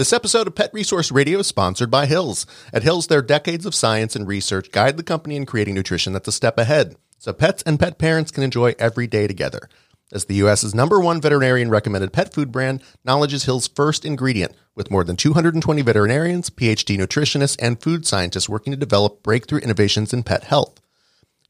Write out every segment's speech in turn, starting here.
This episode of Pet Resource Radio is sponsored by Hills. At Hills, their decades of science and research guide the company in creating nutrition that's a step ahead, so pets and pet parents can enjoy every day together. As the U.S.'s number one veterinarian recommended pet food brand, knowledge is Hill's first ingredient, with more than 220 veterinarians, PhD nutritionists, and food scientists working to develop breakthrough innovations in pet health.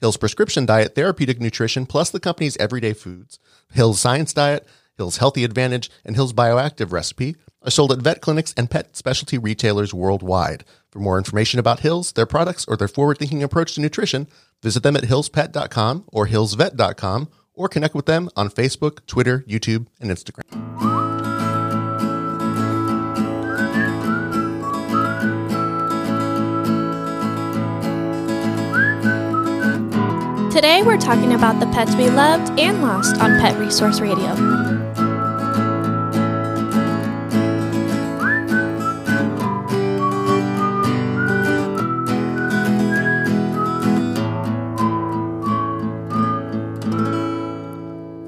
Hill's prescription diet, therapeutic nutrition, plus the company's everyday foods, Hill's science diet, Hill's healthy advantage, and Hill's bioactive recipe are sold at vet clinics and pet specialty retailers worldwide. For more information about Hills, their products, or their forward thinking approach to nutrition, visit them at hillspet.com or hillsvet.com or connect with them on Facebook, Twitter, YouTube, and Instagram. Today we're talking about the pets we loved and lost on Pet Resource Radio.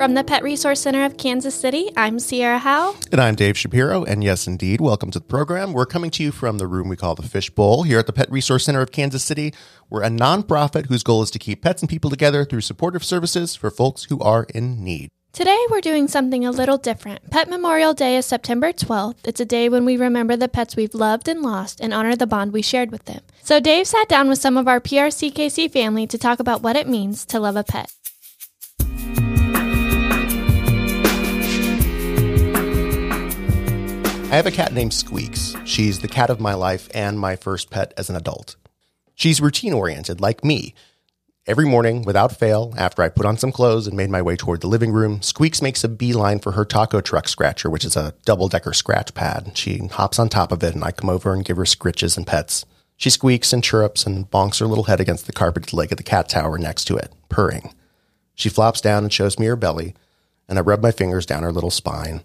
From the Pet Resource Center of Kansas City, I'm Sierra Howe. And I'm Dave Shapiro. And yes, indeed, welcome to the program. We're coming to you from the room we call the Fishbowl here at the Pet Resource Center of Kansas City. We're a nonprofit whose goal is to keep pets and people together through supportive services for folks who are in need. Today we're doing something a little different. Pet Memorial Day is September 12th. It's a day when we remember the pets we've loved and lost and honor the bond we shared with them. So Dave sat down with some of our PRCKC family to talk about what it means to love a pet. I have a cat named Squeaks. She's the cat of my life and my first pet as an adult. She's routine oriented, like me. Every morning, without fail, after I put on some clothes and made my way toward the living room, Squeaks makes a beeline for her taco truck scratcher, which is a double decker scratch pad. She hops on top of it, and I come over and give her scritches and pets. She squeaks and chirrups and bonks her little head against the carpeted leg of the cat tower next to it, purring. She flops down and shows me her belly, and I rub my fingers down her little spine.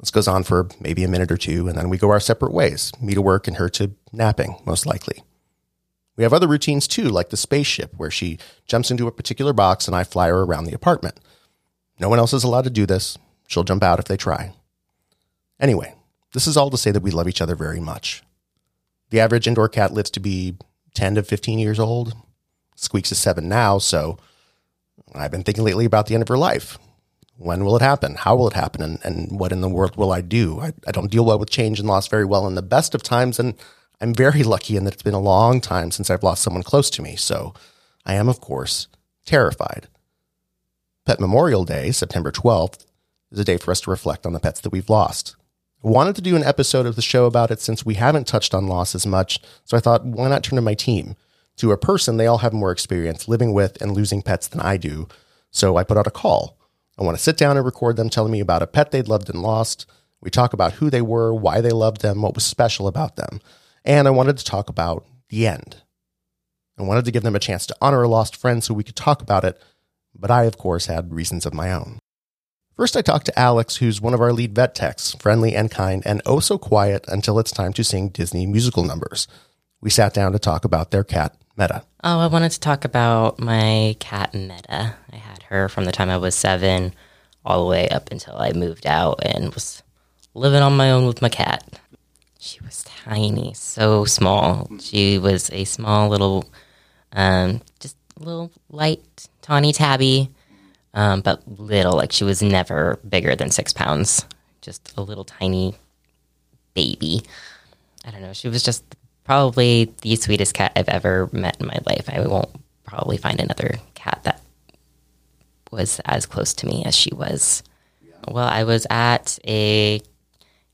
This goes on for maybe a minute or two, and then we go our separate ways, me to work and her to napping, most likely. We have other routines too, like the spaceship, where she jumps into a particular box and I fly her around the apartment. No one else is allowed to do this. She'll jump out if they try. Anyway, this is all to say that we love each other very much. The average indoor cat lives to be 10 to 15 years old. Squeaks is seven now, so I've been thinking lately about the end of her life when will it happen? How will it happen? And, and what in the world will I do? I, I don't deal well with change and loss very well in the best of times. And I'm very lucky in that it's been a long time since I've lost someone close to me. So I am, of course, terrified. Pet Memorial Day, September 12th, is a day for us to reflect on the pets that we've lost. I wanted to do an episode of the show about it since we haven't touched on loss as much. So I thought, why not turn to my team? To a person, they all have more experience living with and losing pets than I do. So I put out a call I want to sit down and record them telling me about a pet they'd loved and lost. We talk about who they were, why they loved them, what was special about them. And I wanted to talk about the end. I wanted to give them a chance to honor a lost friend so we could talk about it, but I, of course, had reasons of my own. First, I talked to Alex, who's one of our lead vet techs, friendly and kind, and oh so quiet until it's time to sing Disney musical numbers. We sat down to talk about their cat, Meta. Oh, I wanted to talk about my cat, Meta. I had her from the time I was seven all the way up until I moved out and was living on my own with my cat. She was tiny, so small. She was a small little, um, just a little light, tawny tabby, um, but little. Like she was never bigger than six pounds. Just a little tiny baby. I don't know. She was just probably the sweetest cat I've ever met in my life. I won't probably find another cat that was as close to me as she was. Well, I was at a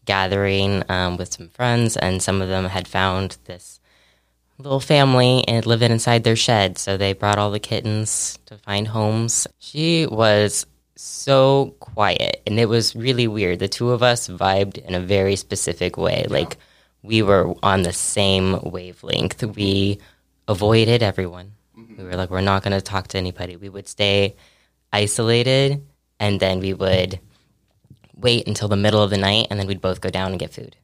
gathering um, with some friends, and some of them had found this little family and living inside their shed. So they brought all the kittens to find homes. She was so quiet, and it was really weird. The two of us vibed in a very specific way. Yeah. Like, we were on the same wavelength. We avoided everyone. Mm-hmm. We were like, we're not going to talk to anybody. We would stay isolated and then we would wait until the middle of the night and then we'd both go down and get food.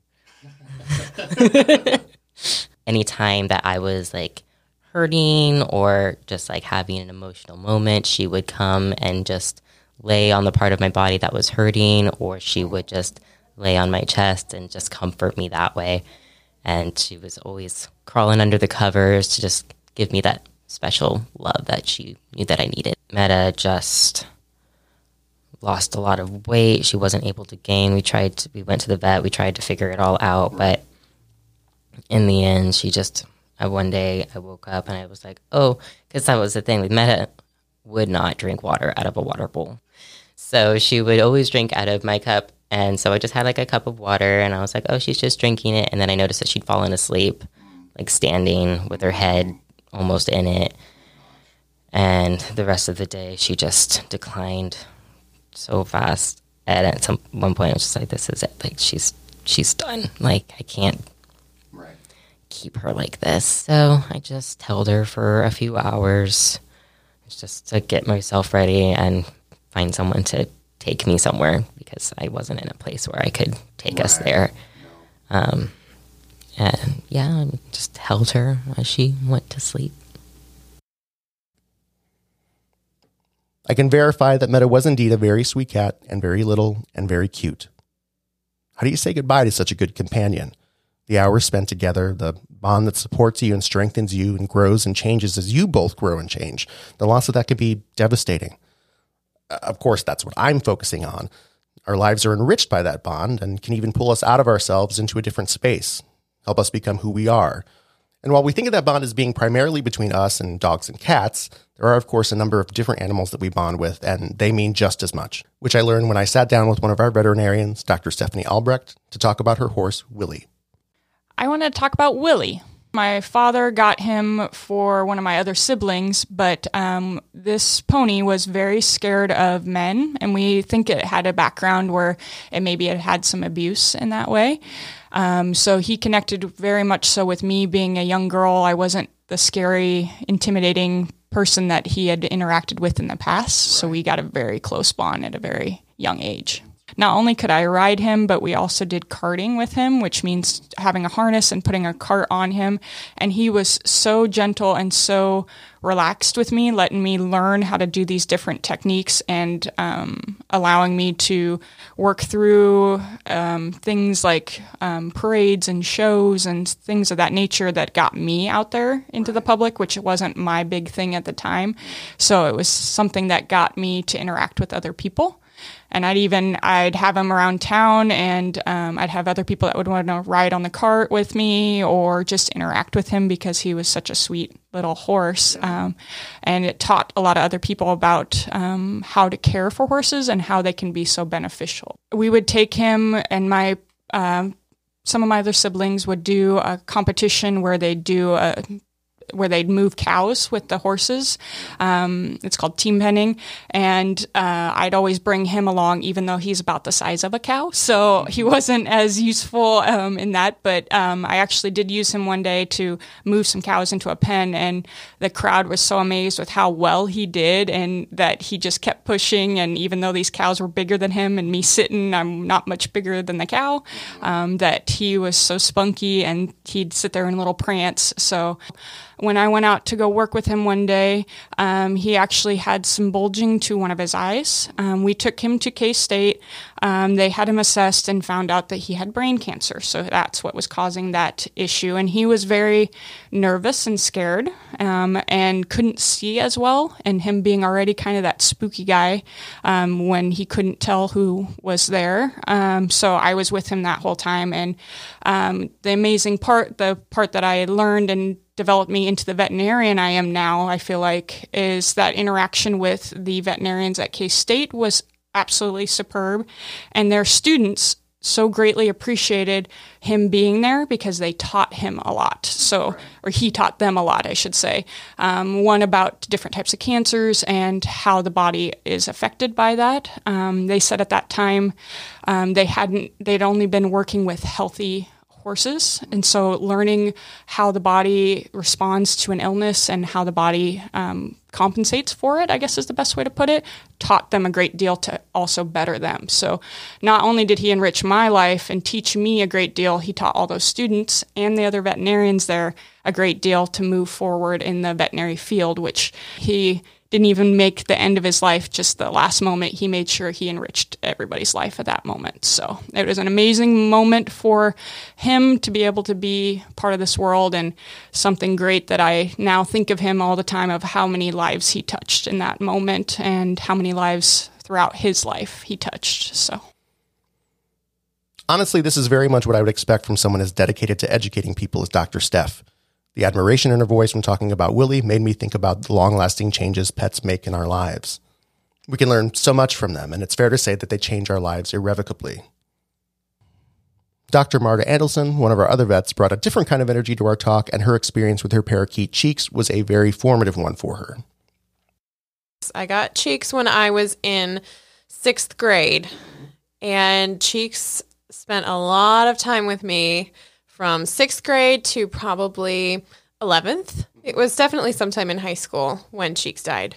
Anytime that I was like hurting or just like having an emotional moment, she would come and just lay on the part of my body that was hurting, or she would just lay on my chest and just comfort me that way. And she was always crawling under the covers to just give me that special love that she knew that I needed. Meta just lost a lot of weight. She wasn't able to gain. We tried to, we went to the vet. We tried to figure it all out, but in the end, she just uh, one day I woke up and I was like, oh, because that was the thing. with Meta would not drink water out of a water bowl. So she would always drink out of my cup. And so I just had like a cup of water and I was like, oh, she's just drinking it. And then I noticed that she'd fallen asleep, like standing with her head almost in it. And the rest of the day, she just declined so fast. And at some one point, I was just like, this is it. Like, she's she's done. Like, I can't right. keep her like this. So I just held her for a few hours just to get myself ready and find someone to take me somewhere because I wasn't in a place where I could take right. us there. Um, and yeah, I just held her as she went to sleep. I can verify that Meta was indeed a very sweet cat and very little and very cute. How do you say goodbye to such a good companion? The hours spent together, the bond that supports you and strengthens you and grows and changes as you both grow and change. The loss of that can be devastating. Of course, that's what I'm focusing on. Our lives are enriched by that bond and can even pull us out of ourselves into a different space, help us become who we are. And while we think of that bond as being primarily between us and dogs and cats, there are, of course, a number of different animals that we bond with, and they mean just as much, which I learned when I sat down with one of our veterinarians, Dr. Stephanie Albrecht, to talk about her horse, Willie. I want to talk about Willie. My father got him for one of my other siblings, but um, this pony was very scared of men, and we think it had a background where it maybe it had some abuse in that way. Um, so he connected very much so with me being a young girl. I wasn't the scary, intimidating person that he had interacted with in the past. So we got a very close bond at a very young age. Not only could I ride him, but we also did carting with him, which means having a harness and putting a cart on him. And he was so gentle and so relaxed with me, letting me learn how to do these different techniques and um, allowing me to work through um, things like um, parades and shows and things of that nature that got me out there into the public, which wasn't my big thing at the time. So it was something that got me to interact with other people and I'd even I'd have him around town, and um, I'd have other people that would want to ride on the cart with me or just interact with him because he was such a sweet little horse. Um, and it taught a lot of other people about um, how to care for horses and how they can be so beneficial. We would take him, and my um, some of my other siblings would do a competition where they do a where they'd move cows with the horses. Um, it's called team penning, and uh, I'd always bring him along, even though he's about the size of a cow. So he wasn't as useful um, in that. But um, I actually did use him one day to move some cows into a pen, and the crowd was so amazed with how well he did, and that he just kept pushing. And even though these cows were bigger than him, and me sitting, I'm not much bigger than the cow. Um, that he was so spunky, and he'd sit there in little prance. So when I went out to go work with him one day, um, he actually had some bulging to one of his eyes. Um, we took him to K State. Um, they had him assessed and found out that he had brain cancer. So that's what was causing that issue. And he was very nervous and scared um, and couldn't see as well. And him being already kind of that spooky guy um, when he couldn't tell who was there. Um, so I was with him that whole time. And the amazing part, the part that I learned and developed me into the veterinarian I am now, I feel like, is that interaction with the veterinarians at K State was absolutely superb. And their students so greatly appreciated him being there because they taught him a lot. So, or he taught them a lot, I should say. Um, one about different types of cancers and how the body is affected by that. Um, they said at that time um, they hadn't, they'd only been working with healthy horses. And so learning how the body responds to an illness and how the body um, compensates for it, I guess is the best way to put it, taught them a great deal to also better them. So not only did he enrich my life and teach me a great deal, he taught all those students and the other veterinarians there a great deal to move forward in the veterinary field, which he didn't even make the end of his life just the last moment. He made sure he enriched everybody's life at that moment. So it was an amazing moment for him to be able to be part of this world and something great that I now think of him all the time of how many lives he touched in that moment and how many lives throughout his life he touched. So Honestly, this is very much what I would expect from someone as dedicated to educating people as Dr. Steph. The admiration in her voice when talking about Willie made me think about the long lasting changes pets make in our lives. We can learn so much from them, and it's fair to say that they change our lives irrevocably. Dr. Marta Andelson, one of our other vets, brought a different kind of energy to our talk, and her experience with her parakeet Cheeks was a very formative one for her. I got Cheeks when I was in sixth grade, and Cheeks spent a lot of time with me from sixth grade to probably 11th. It was definitely sometime in high school when Cheeks died.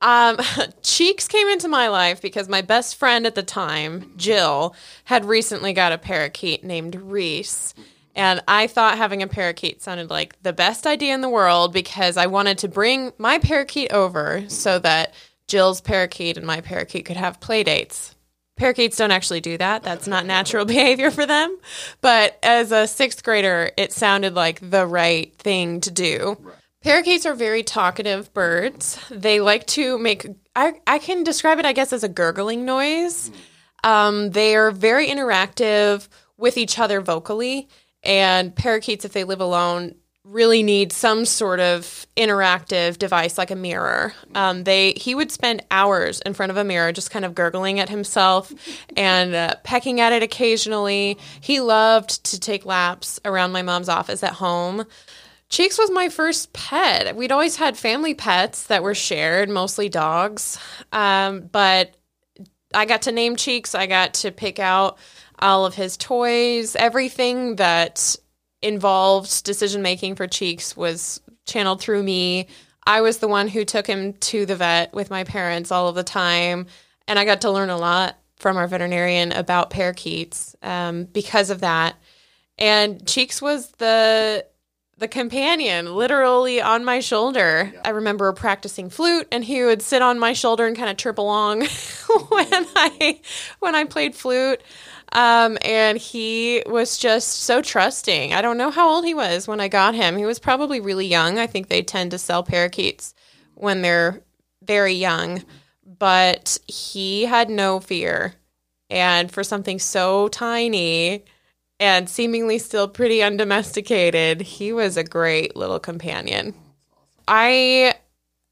Um, Cheeks came into my life because my best friend at the time, Jill, had recently got a parakeet named Reese. And I thought having a parakeet sounded like the best idea in the world because I wanted to bring my parakeet over so that Jill's parakeet and my parakeet could have play dates. Parakeets don't actually do that. That's not natural behavior for them. But as a sixth grader, it sounded like the right thing to do. Right. Parakeets are very talkative birds. They like to make, I, I can describe it, I guess, as a gurgling noise. Um, they are very interactive with each other vocally. And parakeets, if they live alone, really need some sort of interactive device like a mirror. Um, they he would spend hours in front of a mirror just kind of gurgling at himself and uh, pecking at it occasionally. He loved to take laps around my mom's office at home. Cheeks was my first pet. We'd always had family pets that were shared, mostly dogs. Um, but I got to name Cheeks. I got to pick out all of his toys, everything that involved decision making for Cheeks was channeled through me. I was the one who took him to the vet with my parents all of the time, and I got to learn a lot from our veterinarian about parakeets um, because of that. And Cheeks was the the companion, literally on my shoulder. Yeah. I remember practicing flute, and he would sit on my shoulder and kind of chirp along when I when I played flute. Um, and he was just so trusting. I don't know how old he was when I got him. He was probably really young. I think they tend to sell parakeets when they're very young, but he had no fear. And for something so tiny and seemingly still pretty undomesticated, he was a great little companion. I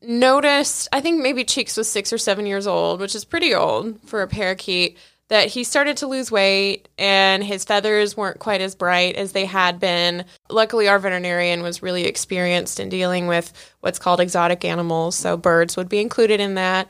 noticed, I think maybe Cheeks was six or seven years old, which is pretty old for a parakeet that he started to lose weight and his feathers weren't quite as bright as they had been. Luckily, our veterinarian was really experienced in dealing with what's called exotic animals, so birds would be included in that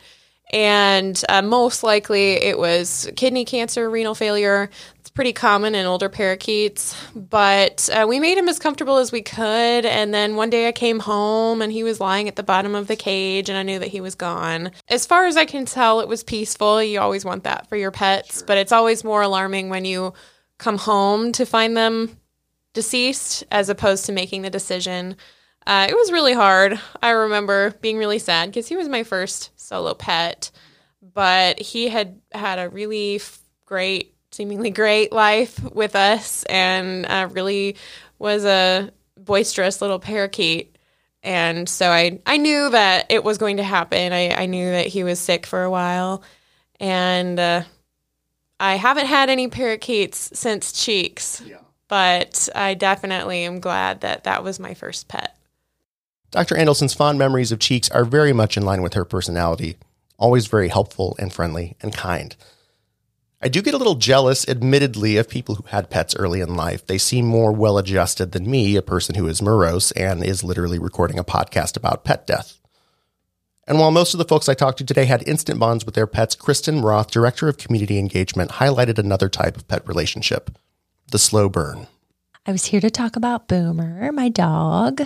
and uh, most likely it was kidney cancer, renal failure. Pretty common in older parakeets, but uh, we made him as comfortable as we could. And then one day I came home and he was lying at the bottom of the cage, and I knew that he was gone. As far as I can tell, it was peaceful. You always want that for your pets, sure. but it's always more alarming when you come home to find them deceased as opposed to making the decision. Uh, it was really hard. I remember being really sad because he was my first solo pet, but he had had a really f- great, seemingly great life with us and uh, really was a boisterous little parakeet. And so I, I knew that it was going to happen. I, I knew that he was sick for a while. And uh, I haven't had any parakeets since Cheeks, yeah. but I definitely am glad that that was my first pet. Dr. Andelson's fond memories of Cheeks are very much in line with her personality, always very helpful and friendly and kind. I do get a little jealous, admittedly, of people who had pets early in life. They seem more well adjusted than me, a person who is morose and is literally recording a podcast about pet death. And while most of the folks I talked to today had instant bonds with their pets, Kristen Roth, Director of Community Engagement, highlighted another type of pet relationship the slow burn. I was here to talk about Boomer, my dog.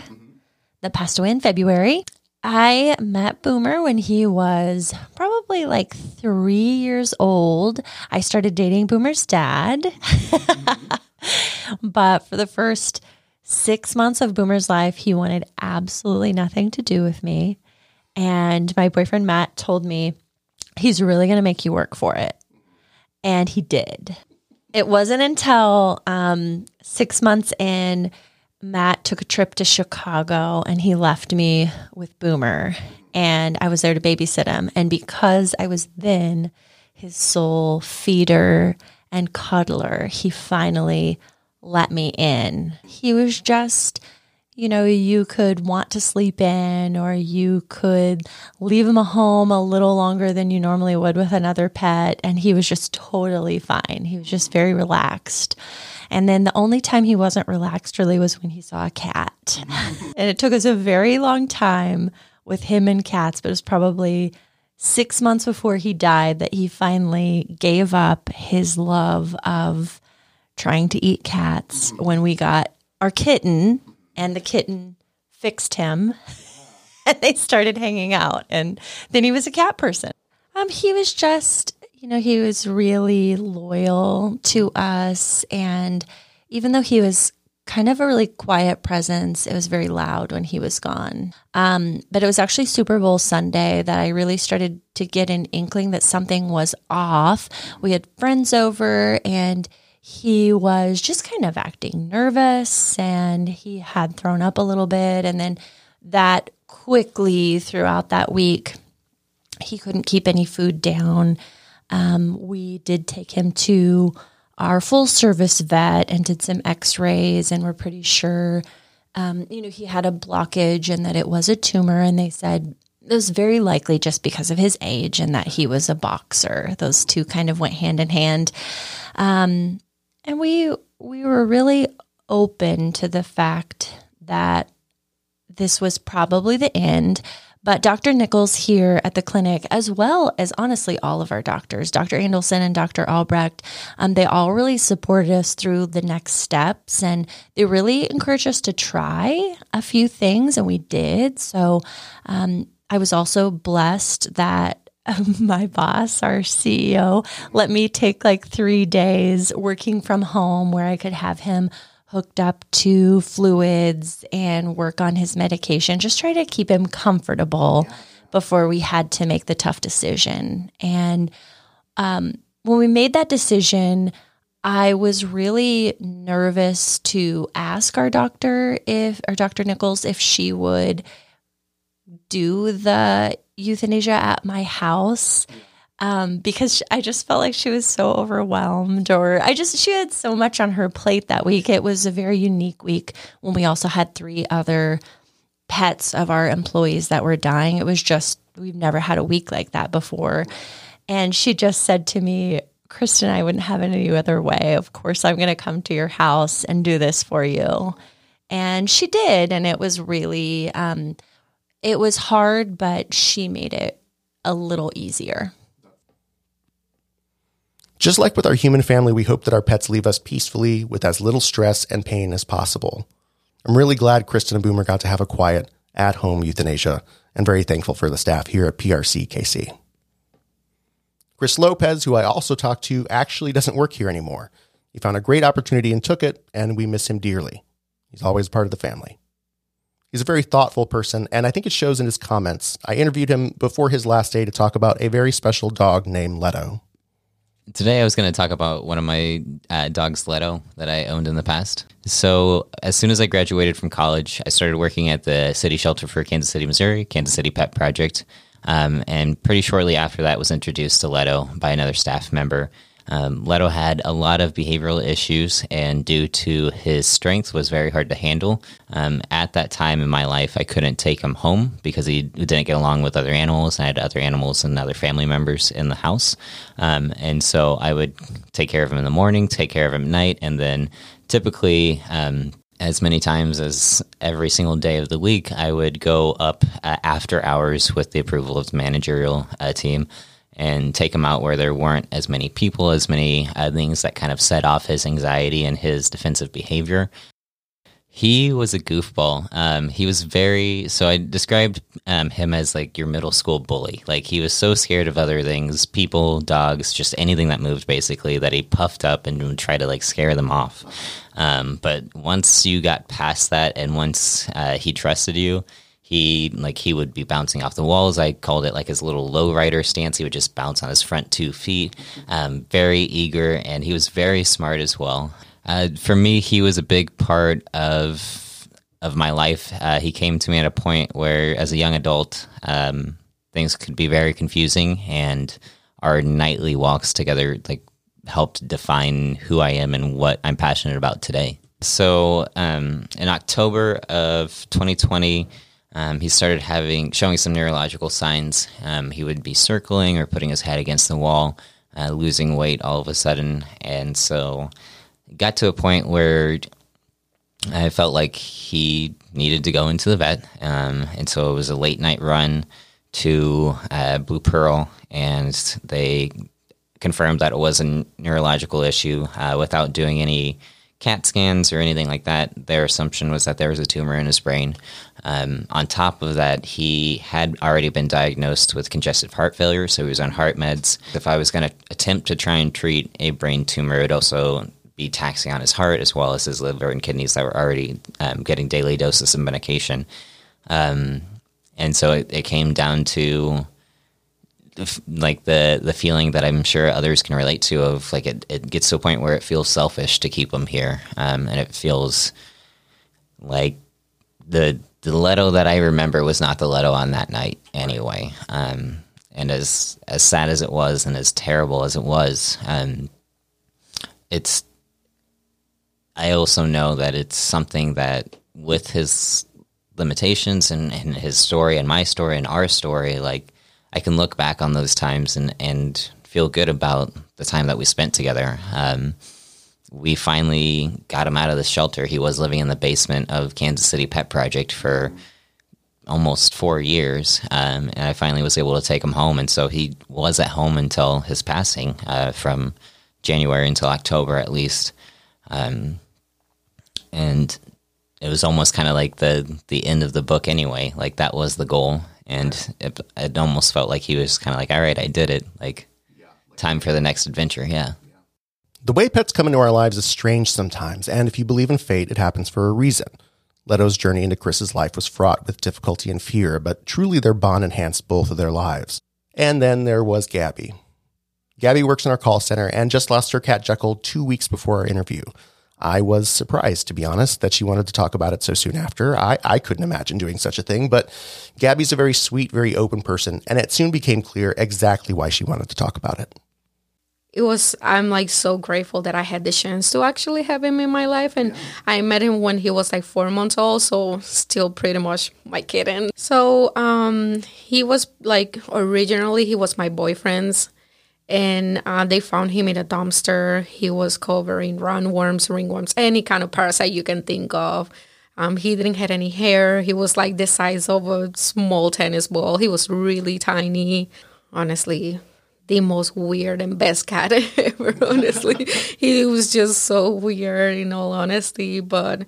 That passed away in February. I met Boomer when he was probably like three years old. I started dating Boomer's dad. but for the first six months of Boomer's life, he wanted absolutely nothing to do with me. And my boyfriend Matt told me he's really going to make you work for it. And he did. It wasn't until um, six months in, Matt took a trip to Chicago and he left me with Boomer. And I was there to babysit him. And because I was then his sole feeder and cuddler, he finally let me in. He was just you know, you could want to sleep in or you could leave him a home a little longer than you normally would with another pet. And he was just totally fine. He was just very relaxed. And then the only time he wasn't relaxed really was when he saw a cat. and it took us a very long time with him and cats, but it was probably six months before he died that he finally gave up his love of trying to eat cats when we got our kitten and the kitten fixed him. And they started hanging out. And then he was a cat person. Um he was just you know he was really loyal to us and even though he was kind of a really quiet presence it was very loud when he was gone um, but it was actually super bowl sunday that i really started to get an inkling that something was off we had friends over and he was just kind of acting nervous and he had thrown up a little bit. And then that quickly throughout that week, he couldn't keep any food down. Um, we did take him to our full service vet and did some x rays, and we're pretty sure, um, you know, he had a blockage and that it was a tumor. And they said it was very likely just because of his age and that he was a boxer. Those two kind of went hand in hand. Um, and we we were really open to the fact that this was probably the end. But Dr. Nichols here at the clinic, as well as honestly all of our doctors, Dr. Andelson and Dr. Albrecht, um, they all really supported us through the next steps and they really encouraged us to try a few things, and we did. So um, I was also blessed that my boss, our CEO, let me take like three days working from home where I could have him hooked up to fluids and work on his medication, just try to keep him comfortable before we had to make the tough decision. And um, when we made that decision, I was really nervous to ask our doctor if, or Dr. Nichols, if she would do the euthanasia at my house um, because I just felt like she was so overwhelmed, or I just, she had so much on her plate that week. It was a very unique week when we also had three other pets of our employees that were dying. It was just, we've never had a week like that before. And she just said to me, Kristen, I wouldn't have it any other way. Of course, I'm going to come to your house and do this for you. And she did. And it was really, um, it was hard, but she made it a little easier. Just like with our human family, we hope that our pets leave us peacefully with as little stress and pain as possible. I'm really glad Kristen and Boomer got to have a quiet, at home euthanasia, and very thankful for the staff here at PRC KC. Chris Lopez, who I also talked to, actually doesn't work here anymore. He found a great opportunity and took it, and we miss him dearly. He's always part of the family. He's a very thoughtful person, and I think it shows in his comments. I interviewed him before his last day to talk about a very special dog named Leto. Today, I was going to talk about one of my uh, dogs, Leto, that I owned in the past. So, as soon as I graduated from college, I started working at the city shelter for Kansas City, Missouri, Kansas City Pet Project. Um, and pretty shortly after that, was introduced to Leto by another staff member. Um, Leto had a lot of behavioral issues, and due to his strength, was very hard to handle. Um, at that time in my life, I couldn't take him home because he didn't get along with other animals. I had other animals and other family members in the house, um, and so I would take care of him in the morning, take care of him at night, and then typically um, as many times as every single day of the week, I would go up uh, after hours with the approval of the managerial uh, team and take him out where there weren't as many people, as many uh, things that kind of set off his anxiety and his defensive behavior. He was a goofball. Um, he was very, so I described um, him as like your middle school bully. Like he was so scared of other things, people, dogs, just anything that moved basically, that he puffed up and would try to like scare them off. Um, but once you got past that and once uh, he trusted you, he like he would be bouncing off the walls. I called it like his little low rider stance. He would just bounce on his front two feet. Um, very eager, and he was very smart as well. Uh, for me, he was a big part of of my life. Uh, he came to me at a point where, as a young adult, um, things could be very confusing, and our nightly walks together like helped define who I am and what I'm passionate about today. So, um, in October of 2020 um, he started having showing some neurological signs. Um, he would be circling or putting his head against the wall, uh, losing weight all of a sudden, and so got to a point where I felt like he needed to go into the vet, um, and so it was a late night run to uh, Blue Pearl, and they confirmed that it was a neurological issue uh, without doing any CAT scans or anything like that. Their assumption was that there was a tumor in his brain. Um, on top of that, he had already been diagnosed with congestive heart failure, so he was on heart meds. If I was going to attempt to try and treat a brain tumor, it would also be taxing on his heart as well as his liver and kidneys that were already um, getting daily doses of medication. Um, and so it, it came down to like the the feeling that I'm sure others can relate to of like it, it gets to a point where it feels selfish to keep them here, um, and it feels like the the Leto that I remember was not the Leto on that night anyway. Um, and as as sad as it was, and as terrible as it was, um, it's. I also know that it's something that with his limitations and, and his story and my story and our story, like I can look back on those times and, and feel good about the time that we spent together. Um, we finally got him out of the shelter. He was living in the basement of Kansas City Pet Project for almost four years, um, and I finally was able to take him home. And so he was at home until his passing, uh, from January until October at least. Um, and it was almost kind of like the the end of the book anyway. Like that was the goal, and it, it almost felt like he was kind of like, all right, I did it. Like, time for the next adventure. Yeah. The way pets come into our lives is strange sometimes, and if you believe in fate, it happens for a reason. Leto's journey into Chris's life was fraught with difficulty and fear, but truly their bond enhanced both of their lives. And then there was Gabby. Gabby works in our call center and just lost her cat Jekyll two weeks before our interview. I was surprised, to be honest, that she wanted to talk about it so soon after. I, I couldn't imagine doing such a thing, but Gabby's a very sweet, very open person, and it soon became clear exactly why she wanted to talk about it. It was, I'm like so grateful that I had the chance to actually have him in my life. And I met him when he was like four months old, so still pretty much my kitten. So um, he was like, originally, he was my boyfriend's and uh, they found him in a dumpster. He was covering roundworms, ringworms, any kind of parasite you can think of. Um, he didn't have any hair. He was like the size of a small tennis ball. He was really tiny. Honestly, the most weird and best cat ever. Honestly, he was just so weird. In all honesty, but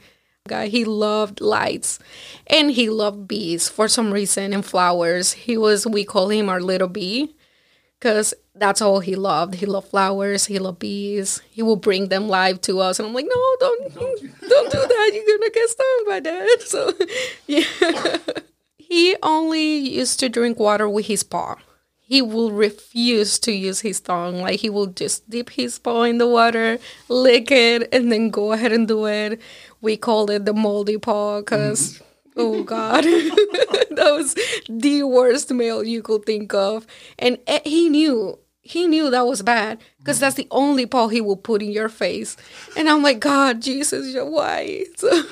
guy he loved lights and he loved bees for some reason and flowers. He was we call him our little bee because that's all he loved. He loved flowers. He loved bees. He will bring them live to us, and I'm like, no, don't, don't, don't do that. You're gonna get stung by that. So, yeah. he only used to drink water with his paw. He will refuse to use his tongue. Like he will just dip his paw in the water, lick it, and then go ahead and do it. We called it the moldy paw because. Mm-hmm oh god that was the worst meal you could think of and eh, he knew he knew that was bad because that's the only paw he will put in your face. And i'm like god jesus why so,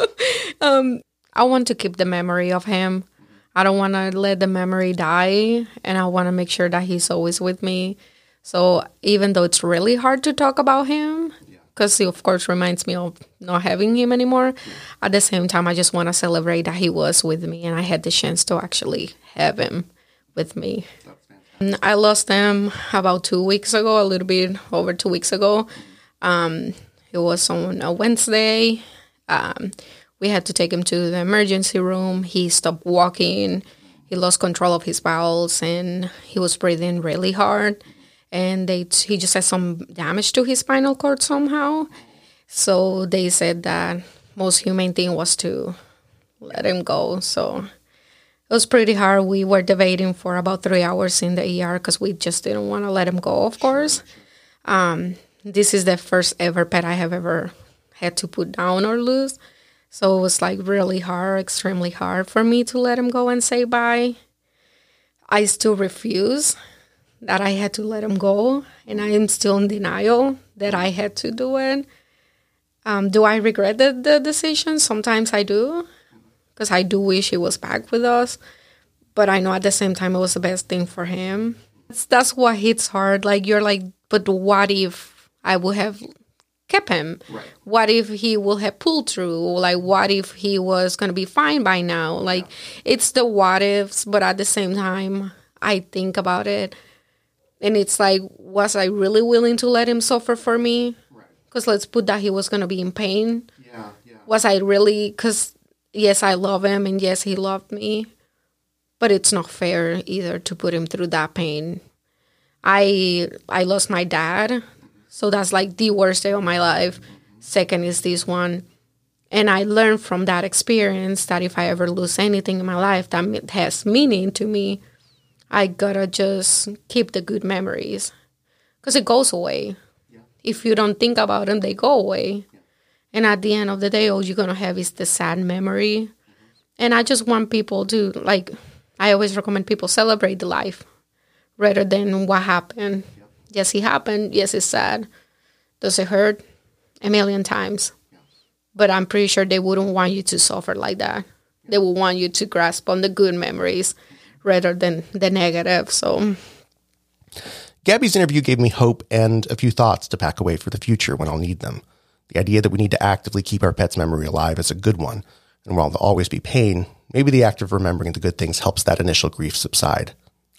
um i want to keep the memory of him. I don't want to let the memory die and i want to make sure that he's always with me. So even though it's really hard to talk about him because he of course reminds me of not having him anymore at the same time i just want to celebrate that he was with me and i had the chance to actually have him with me i lost him about two weeks ago a little bit over two weeks ago. Um, it was on a wednesday. Um, we had to take him to the emergency room. He stopped walking. He lost control of his bowels and he was breathing really hard. And they he just had some damage to his spinal cord somehow. So they said that most humane thing was to let him go. So it was pretty hard. We were debating for about three hours in the ER because we just didn't want to let him go, of course. Um, this is the first ever pet I have ever had to put down or lose. So it was like really hard, extremely hard for me to let him go and say bye. I still refuse that I had to let him go, and I am still in denial that I had to do it. Um, do I regret the, the decision? Sometimes I do, because I do wish he was back with us. But I know at the same time it was the best thing for him. That's, that's what hits hard. Like you're like, but what if I would have kept him? What if he will have pulled through? Like what if he was gonna be fine by now? Like it's the what ifs, but at the same time, I think about it, and it's like, was I really willing to let him suffer for me? Because let's put that he was gonna be in pain. Yeah, yeah. Was I really? Because yes, I love him, and yes, he loved me, but it's not fair either to put him through that pain. I I lost my dad, so that's like the worst day of my life. Second is this one. And I learned from that experience that if I ever lose anything in my life that has meaning to me, I gotta just keep the good memories because it goes away. If you don't think about them, they go away. And at the end of the day, all you're gonna have is the sad memory. And I just want people to like. I always recommend people celebrate the life rather than what happened. Yes, it happened. Yes, it's sad. Does it hurt? A million times. But I'm pretty sure they wouldn't want you to suffer like that. They would want you to grasp on the good memories rather than the negative. So Gabby's interview gave me hope and a few thoughts to pack away for the future when I'll need them. The idea that we need to actively keep our pet's memory alive is a good one, and while there'll always be pain, maybe the act of remembering the good things helps that initial grief subside.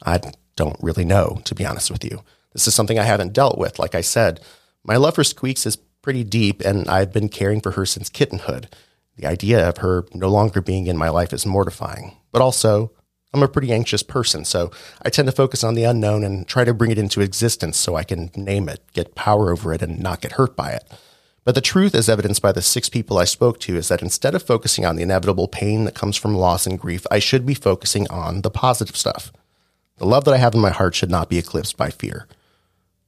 I don't really know, to be honest with you. This is something I haven't dealt with. Like I said, my love for Squeaks is pretty deep, and I've been caring for her since kittenhood. The idea of her no longer being in my life is mortifying, but also I'm a pretty anxious person, so I tend to focus on the unknown and try to bring it into existence so I can name it, get power over it, and not get hurt by it. But the truth, as evidenced by the six people I spoke to, is that instead of focusing on the inevitable pain that comes from loss and grief, I should be focusing on the positive stuff. The love that I have in my heart should not be eclipsed by fear.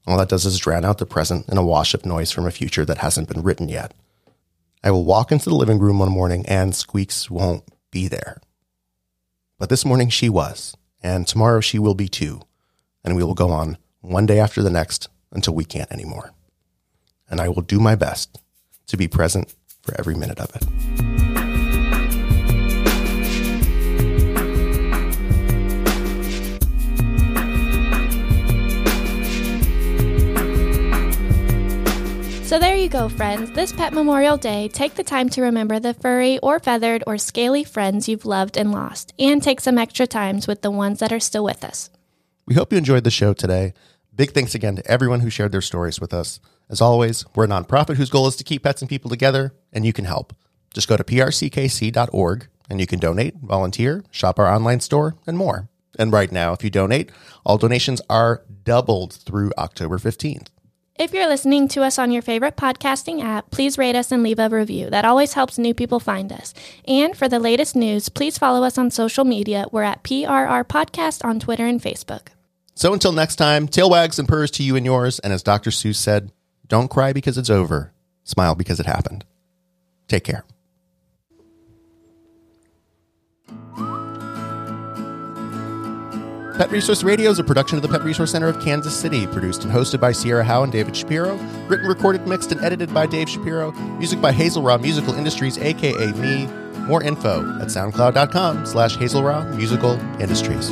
All that does is drown out the present in a wash of noise from a future that hasn't been written yet. I will walk into the living room one morning and Squeaks won't be there. But this morning she was, and tomorrow she will be too, and we will go on one day after the next until we can't anymore. And I will do my best to be present for every minute of it. So there you go, friends. This Pet Memorial Day, take the time to remember the furry or feathered or scaly friends you've loved and lost, and take some extra times with the ones that are still with us. We hope you enjoyed the show today. Big thanks again to everyone who shared their stories with us. As always, we're a nonprofit whose goal is to keep pets and people together, and you can help. Just go to prckc.org and you can donate, volunteer, shop our online store, and more. And right now, if you donate, all donations are doubled through October 15th. If you're listening to us on your favorite podcasting app, please rate us and leave a review. That always helps new people find us. And for the latest news, please follow us on social media. We're at PRR Podcast on Twitter and Facebook. So until next time, tail wags and purrs to you and yours. And as Dr. Seuss said, don't cry because it's over, smile because it happened. Take care. Pet Resource Radio is a production of the Pet Resource Center of Kansas City, produced and hosted by Sierra Howe and David Shapiro, written, recorded, mixed, and edited by Dave Shapiro, music by Hazel Raw Musical Industries, aka me. More info at soundcloud.com slash Hazel Raw Musical Industries.